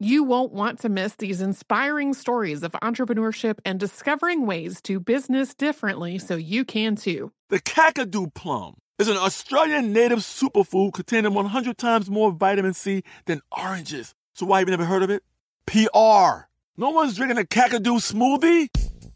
You won't want to miss these inspiring stories of entrepreneurship and discovering ways to business differently so you can too. The Kakadu plum is an Australian native superfood containing 100 times more vitamin C than oranges. So why have you never heard of it? PR. No one's drinking a Kakadu smoothie?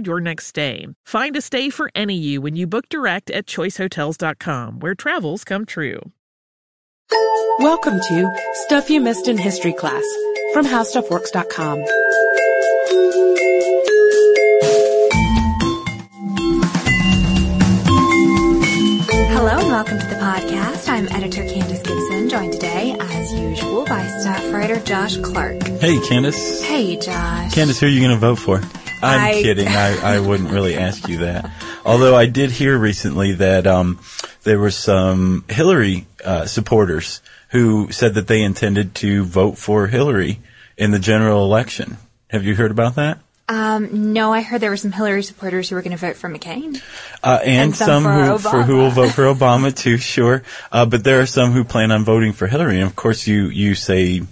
your next stay. Find a stay for any you when you book direct at choicehotels.com, where travels come true. Welcome to Stuff You Missed in History Class from HowStuffWorks.com. Hello and welcome to the podcast. I'm editor Candace Gibson, joined today, as usual, by staff writer Josh Clark. Hey, Candace. Hey, Josh. Candace, who are you going to vote for? I'm I- kidding. I, I wouldn't really ask you that. Although I did hear recently that um, there were some Hillary uh, supporters who said that they intended to vote for Hillary in the general election. Have you heard about that? Um, no, I heard there were some Hillary supporters who were going to vote for McCain. Uh, and, And some some, for who for who will vote for Obama too, sure. Uh, but there are some who plan on voting for Hillary. And of course, you you say,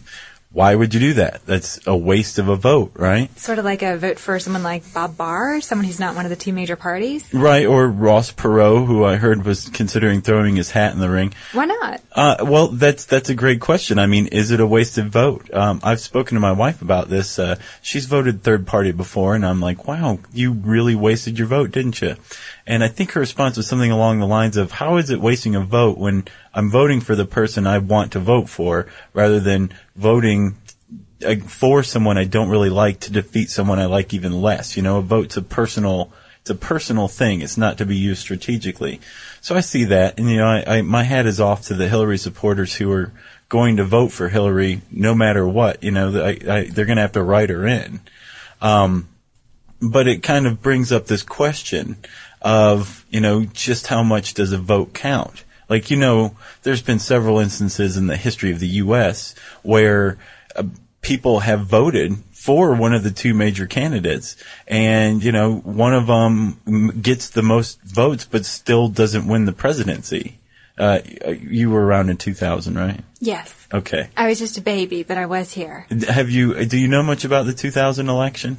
why would you do that? That's a waste of a vote, right? Sort of like a vote for someone like Bob Barr, someone who's not one of the two major parties. Right, or Ross Perot, who I heard was considering throwing his hat in the ring. Why not? Uh, well, that's that's a great question. I mean, is it a wasted vote? Um, I've spoken to my wife about this. Uh, she's voted third party before, and I'm like, wow, you really wasted your vote, didn't you? And I think her response was something along the lines of, how is it wasting a vote when I'm voting for the person I want to vote for, rather than voting uh, for someone I don't really like to defeat someone I like even less. You know, a vote's a personal, it's a personal thing. It's not to be used strategically. So I see that, and you know, I, I my hat is off to the Hillary supporters who are going to vote for Hillary no matter what. You know, I, they're going to have to write her in. Um, but it kind of brings up this question of, you know, just how much does a vote count? Like, you know, there's been several instances in the history of the U.S. where uh, people have voted for one of the two major candidates and, you know, one of them gets the most votes but still doesn't win the presidency. Uh, you were around in 2000, right? Yes. Okay. I was just a baby, but I was here. Have you, do you know much about the 2000 election?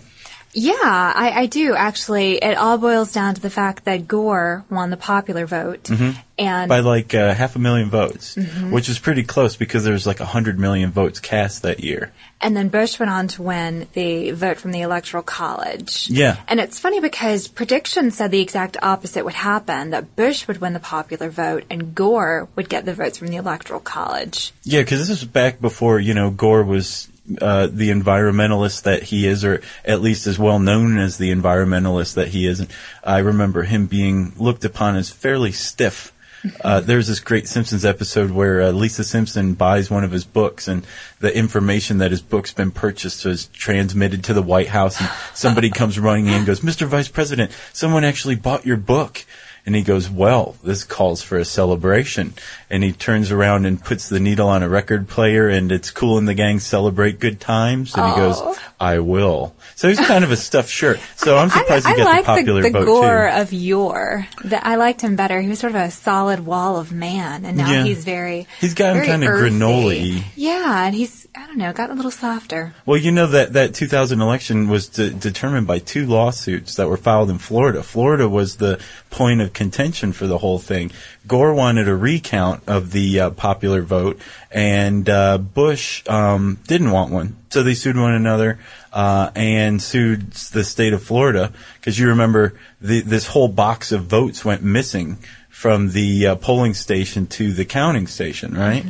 Yeah, I, I do actually. It all boils down to the fact that Gore won the popular vote, and by like uh, half a million votes, Mhm. which is pretty close because there's like a hundred million votes cast that year. and then Bush went on to win the vote from the Electoral College. Yeah. And it's funny because predictions said the exact opposite would happen, that Bush would win the popular vote and Gore would get the votes from the Electoral College. Yeah, because this was back before you know Gore was uh, the environmentalist that he is, or at least as well known as the environmentalist that he is. And I remember him being looked upon as fairly stiff Uh, there's this great Simpsons episode where uh, Lisa Simpson buys one of his books, and the information that his book's been purchased is transmitted to the White House, and somebody comes running in and goes, "Mr. Vice President, someone actually bought your book." And he goes, well, this calls for a celebration. And he turns around and puts the needle on a record player and it's cool and the gang celebrate good times. And he goes, oh. I will. So he's kind of a stuffed shirt. So I'm surprised I, he I got like the popular the, the vote gore too. of yore. The, I liked him better. He was sort of a solid wall of man, and now Yeah. he's very. He's gotten very kinda earthy. granola-y. Yeah, and he's I don't know, got a little softer. Well, you know that that 2000 election was de- determined by two lawsuits that were filed in Florida. Florida was the point of contention for the whole thing. Gore wanted a recount of the uh, popular vote, and uh, Bush um, didn't want one. So they sued one another uh, and sued the state of Florida because you remember the, this whole box of votes went missing from the uh, polling station to the counting station, right?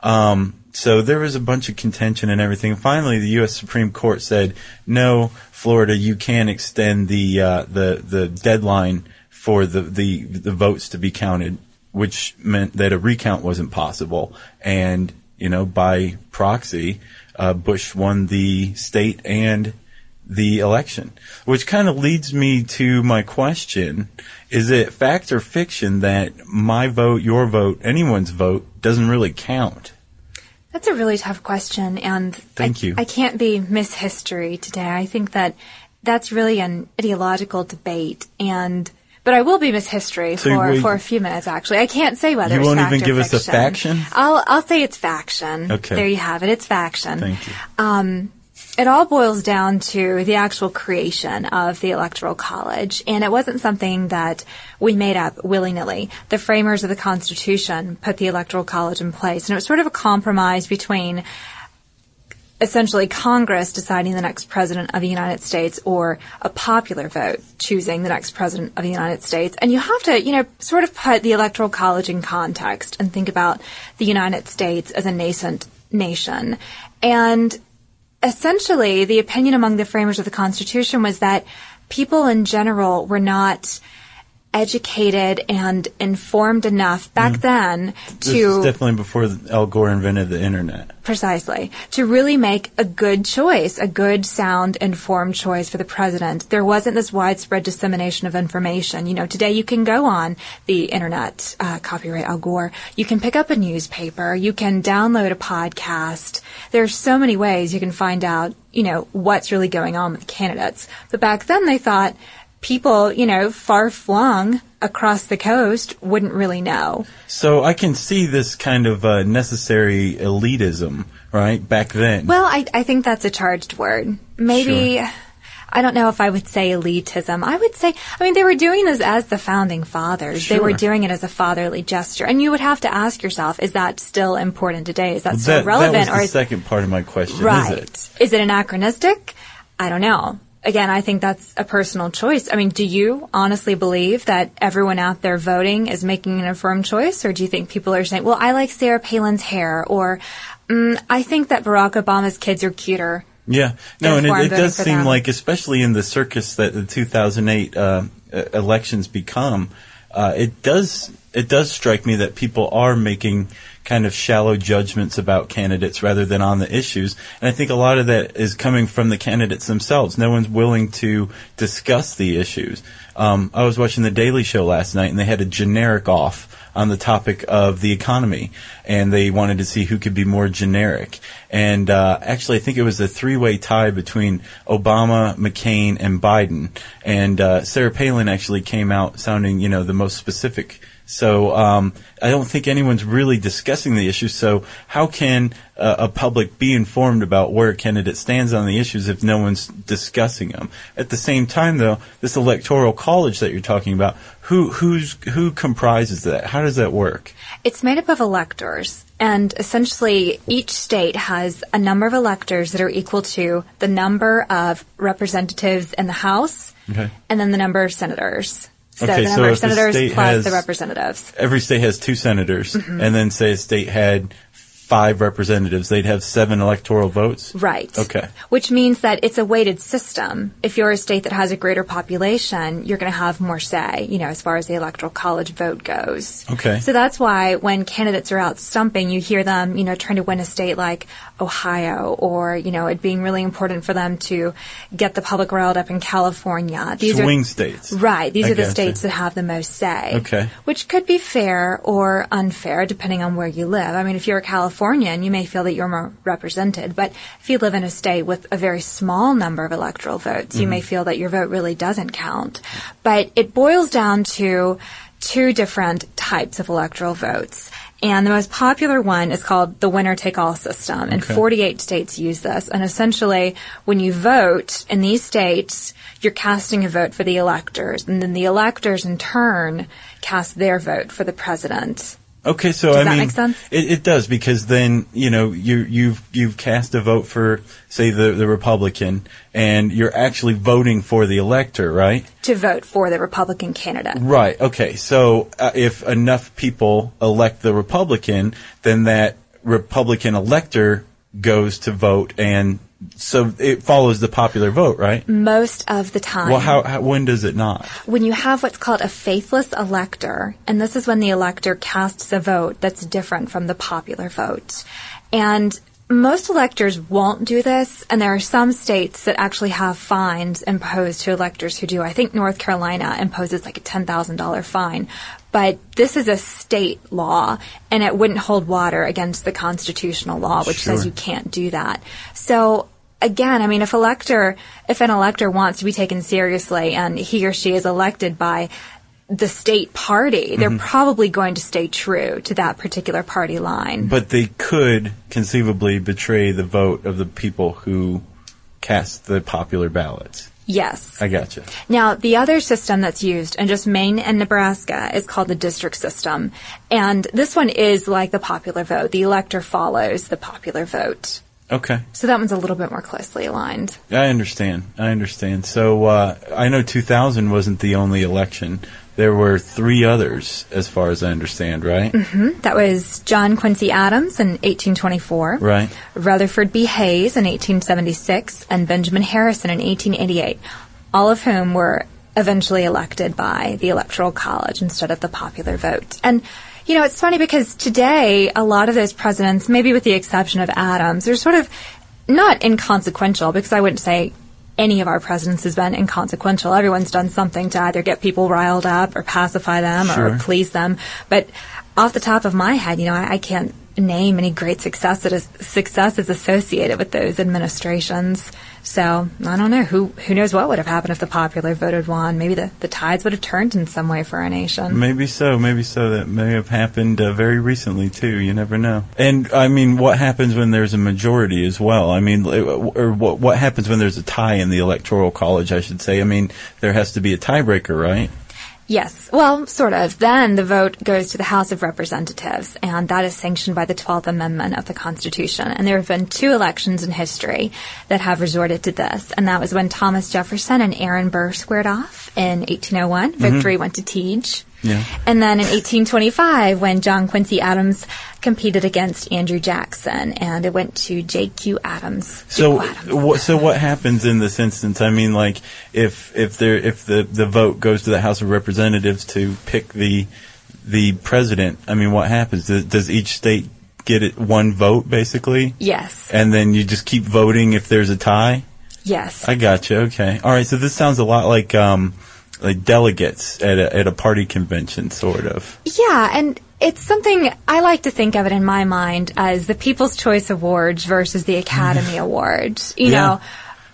Um, so there was a bunch of contention and everything. Finally, the U.S. Supreme Court said, "No, Florida, you can't extend the uh, the the deadline for the, the the votes to be counted," which meant that a recount wasn't possible. And you know, by proxy, uh, Bush won the state and the election, which kind of leads me to my question. Is it fact or fiction that my vote, your vote, anyone's vote doesn't really count? That's a really tough question, and Thank I, you. I can't be Miss History today. I think that that's really an ideological debate, and but I will be Miss History So for, we- for a few minutes. Actually, I can't say whether You it's won't fact even or give us a faction? I'll I'll say it's faction. Okay. there you have it. It's faction. Thank you. Um, it all boils down to the actual creation of the Electoral College, and it wasn't something that we made up willy nilly. The framers of the Constitution put the Electoral College in place, and it was sort of a compromise between essentially Congress deciding the next president of the United States or a popular vote choosing the next president of the United States. And you have to, you know, sort of put the Electoral College in context and think about the United States as a nascent nation. And essentially, the opinion among the framers of the Constitution was that people in general were not educated and informed enough back then This to is definitely before Al Gore invented the internet. Precisely. To really make a good choice, a good, sound, informed choice for the president. There wasn't this widespread dissemination of information. You know, today you can go on the internet, uh, copyright Al Gore. You can pick up a newspaper. You can download a podcast. There's so many ways you can find out, you know, what's really going on with the candidates. But back then they thought people, you know, far flung across the coast wouldn't really know. So I can see this kind of uh, necessary elitism, right? Back then. Well, I, I think that's a charged word. Maybe, I don't know if I would say elitism. I would say, I mean, they were doing this as the founding fathers. They were doing it as a fatherly gesture. And you would have to ask yourself, is that still important today? Is that still relevant? that was or the is, second part of my question, right. is it? Is it anachronistic? I don't know. Again, I think that's a personal choice. I mean, do you honestly believe that everyone out there voting is making an informed choice? Or do you think people are saying, well, I like Sarah Palin's hair, or mm, I think that Barack Obama's kids are cuter? Yeah, no, and it, it does seem them. like, especially in the circus that the 2008 uh, elections become, uh, it does it does strike me that people are making kind of shallow judgments about candidates rather than on the issues, and I think a lot of that is coming from the candidates themselves. No one's willing to discuss the issues. Um, I was watching the Daily Show last night, and they had a generic off on the topic of the economy, and they wanted to see who could be more generic. And uh, actually, I think it was a three-way tie between Obama, McCain, and Biden. And uh, Sarah Palin actually came out sounding, you know, the most specific. So um, I don't think anyone's really discussing the issue. So how can uh, a public be informed about where a candidate stands on the issues if no one's discussing them? At the same time, though, this electoral college that you're talking about, who who's who comprises that? How does that work? It's made up of electors, and essentially each state has a number of electors that are equal to the number of representatives in the House, Okay. and then the number of senators. So Okay, the so number of if the senators state plus has- the representatives. every state has two senators, Mm-hmm. and then say a state had five representatives, they'd have seven electoral votes. Right. Okay. Which means that it's a weighted system. If you're a state that has a greater population, you're going to have more say, you know, as far as the electoral college vote goes. Okay. So that's why when candidates are out stumping, you hear them, you know, trying to win a state like Ohio or, you know, it being really important for them to get the public riled up in California. These Swing are, states. Right. These I are the states that have the most say. Okay. Which could be fair or unfair depending on where you live. I mean, if you're a Californian, you may feel that you're more represented, but if you live in a state with a very small number of electoral votes, you may mm-hmm. feel that your vote really doesn't count. But it boils down to two different types of electoral votes. And the most popular one is called the winner take all system. And Okay. 48 states use this. And essentially, when you vote in these states, you're casting a vote for the electors. And then the electors in turn cast their vote for the president. Okay, so Does I that mean, make sense? It, it does because then you know you you've you've cast a vote for say the the Republican, and you're actually voting for the elector, right? To vote for the Republican candidate. Right. Okay. So uh, if enough people elect the Republican, then that Republican elector goes to vote, and so it follows the popular vote, right? Most of the time. Well, how, how when does it not? when you have what's called a faithless elector, and this is when the elector casts a vote that's different from the popular vote. And most electors won't do this, and there are some states that actually have fines imposed to electors who do. I think North Carolina imposes like a $10,000 fine. But this is a state law, and it wouldn't hold water against the constitutional law, which says you can't do that. So again, I mean, if elector, if an elector wants to be taken seriously and he or she is elected by the state party, they're mm-hmm. probably going to stay true to that particular party line. But they could conceivably betray the vote of the people who cast the popular ballots. Yes. I gotcha. Now, the other system that's used in just Maine and Nebraska is called the district system. And this one is like the popular vote. The elector follows the popular vote. Okay. So that one's a little bit more closely aligned. I understand. I understand. So uh, I know 2000 wasn't the only election. There were three others, as far as I understand, right? Mm-hmm. That was John Quincy Adams in 1824. Right. Rutherford B. Hayes in 1876 and Benjamin Harrison in 1888, all of whom were eventually elected by the Electoral College instead of the popular vote. And you know, it's funny because today a lot of those presidents, maybe with the exception of Adams, are sort of not inconsequential because I wouldn't say any of our presidents has been inconsequential. Everyone's done something to either get people riled up or pacify them Sure. or please them. But off the top of my head, you know, I, I can't name any great successes successes associated with those administrations. So I don't know who who knows what would have happened if the popular vote had won. Maybe the, the tides would have turned in some way for our nation. Maybe so. Maybe so. That may have happened uh, very recently too. You never know. And I mean, what happens when there's a majority as well? I mean, or what what happens when there's a tie in the electoral college? I should say. I mean, there has to be a tiebreaker, right? Yes, well, sort of. Then the vote goes to the House of Representatives, and that is sanctioned by the 12th Amendment of the Constitution. And there have been two elections in history that have resorted to this, and that was when Thomas Jefferson and Aaron Burr squared off in 1801. Mm-hmm. Victory went to Teach. Yeah. And then in 1825, when John Quincy Adams competed against Andrew Jackson, and it went to J.Q. Adams. So, Adams. wha- so what happens in this instance? I mean, like, if if there if the the vote goes to the House of Representatives to pick the the president, I mean, what happens? Does, does each state get it one vote basically, Yes. and then you just keep voting if there's a tie? Yes. I gotcha. Okay. All right. So this sounds a lot like um like delegates at a at a party convention, sort of. Yeah, and it's something I like to think of it in my mind as the People's Choice Awards versus the Academy Awards. You Yeah.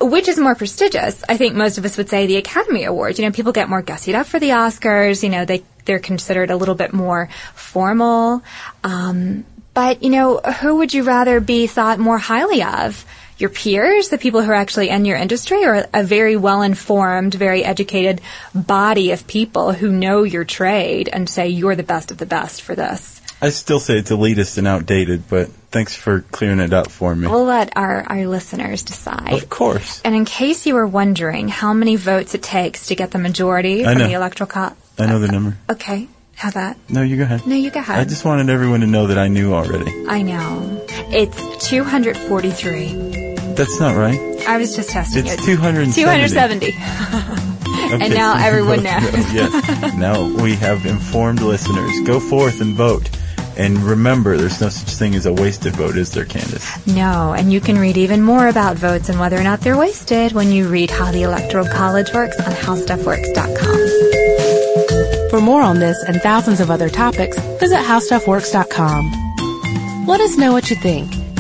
know, which is more prestigious? I think most of us would say the Academy Awards. You know, people get more gussied up for the Oscars. You know, they they're considered a little bit more formal. Um, but you know, who would you rather be thought more highly of? Your peers, the people who are actually in your industry, or a very well informed, very educated body of people who know your trade and say you're the best of the best for this. I still say it's elitist and outdated, but thanks for clearing it up for me. We'll let our, our listeners decide. of course. And in case you were wondering how many votes it takes to get the majority I from know. the electoral college, I know the number. Uh, okay, How that? No, you go ahead. No, you go ahead. I just wanted everyone to know that I knew already. I know. It's 243. That's not right. I was just testing It's it. 270. 270. Okay, And now so everyone both knows. know, yes. Now we have informed listeners. Go forth and vote. And remember, there's no such thing as a wasted vote, is there, Candace? No, and you can read even more about votes and whether or not they're wasted when you read How the Electoral College Works on HowStuffWorks.com. For more on this and thousands of other topics, visit HowStuffWorks.com. Let us know what you think.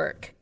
Work.